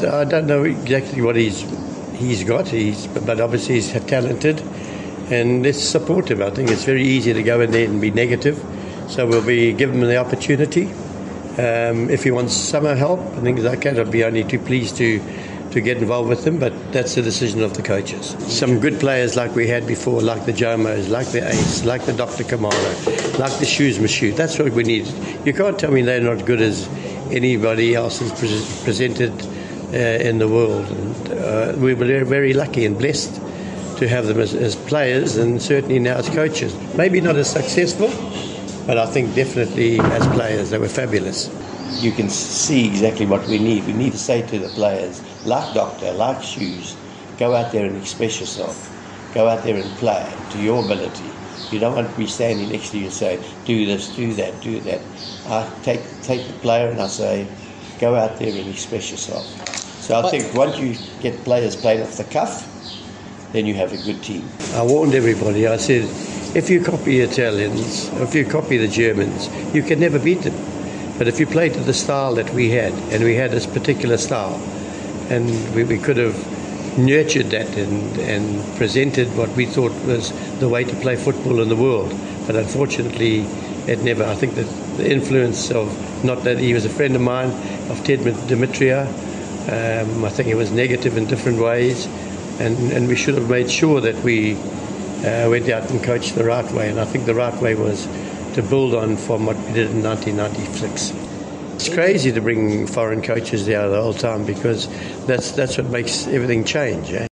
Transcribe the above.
I don't know exactly what he's he's got. He's but obviously he's talented, and let's support him. I think it's very easy to go in there and be negative, so we'll be give him the opportunity. Um, if he wants some help and things like that, I'd be only too pleased to to get involved with him. But that's the decision of the coaches. Some good players like we had before, like the Jomos, like the Ace, like the Dr. Khumalo, like the Shoes Moshoeu. That's what we need. You can't tell me they're not good as anybody else has pre- presented uh, in the world. And uh, we were very lucky and blessed to have them as, as, players and certainly now as coaches. Maybe not as successful, but I think definitely as players they were fabulous. You can see exactly what we need. We need to say to the players, like Doctor, like Shoes, go out there and express yourself. Go out there and play to your ability. You don't want to be standing next to you and say, do this, do that, do that. I take, take the player and I say, go out there and express yourself. So I think once you get players playing off the cuff, then you have a good team. I warned everybody. I said, if you copy the Italians, if you copy the Germans, you can never beat them. But if you play to the style that we had, and we had this particular style, and we, we could have nurtured that and, and presented what we thought was the way to play football in the world. But unfortunately, it never. I think that the influence of not that he was a friend of mine, of Ted Dumitru, um, I think it was negative in different ways, and, and we should have made sure that we uh, went out and coached the right way. And I think the right way was to build on from what we did in 1996. It's crazy to bring foreign coaches there the whole time because that's that's what makes everything change. Eh?